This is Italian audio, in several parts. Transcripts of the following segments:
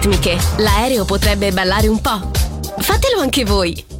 Ritmiche. L'aereo potrebbe ballare un po'. Fatelo anche voi.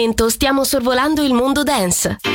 Momento stiamo sorvolando il mondo dance.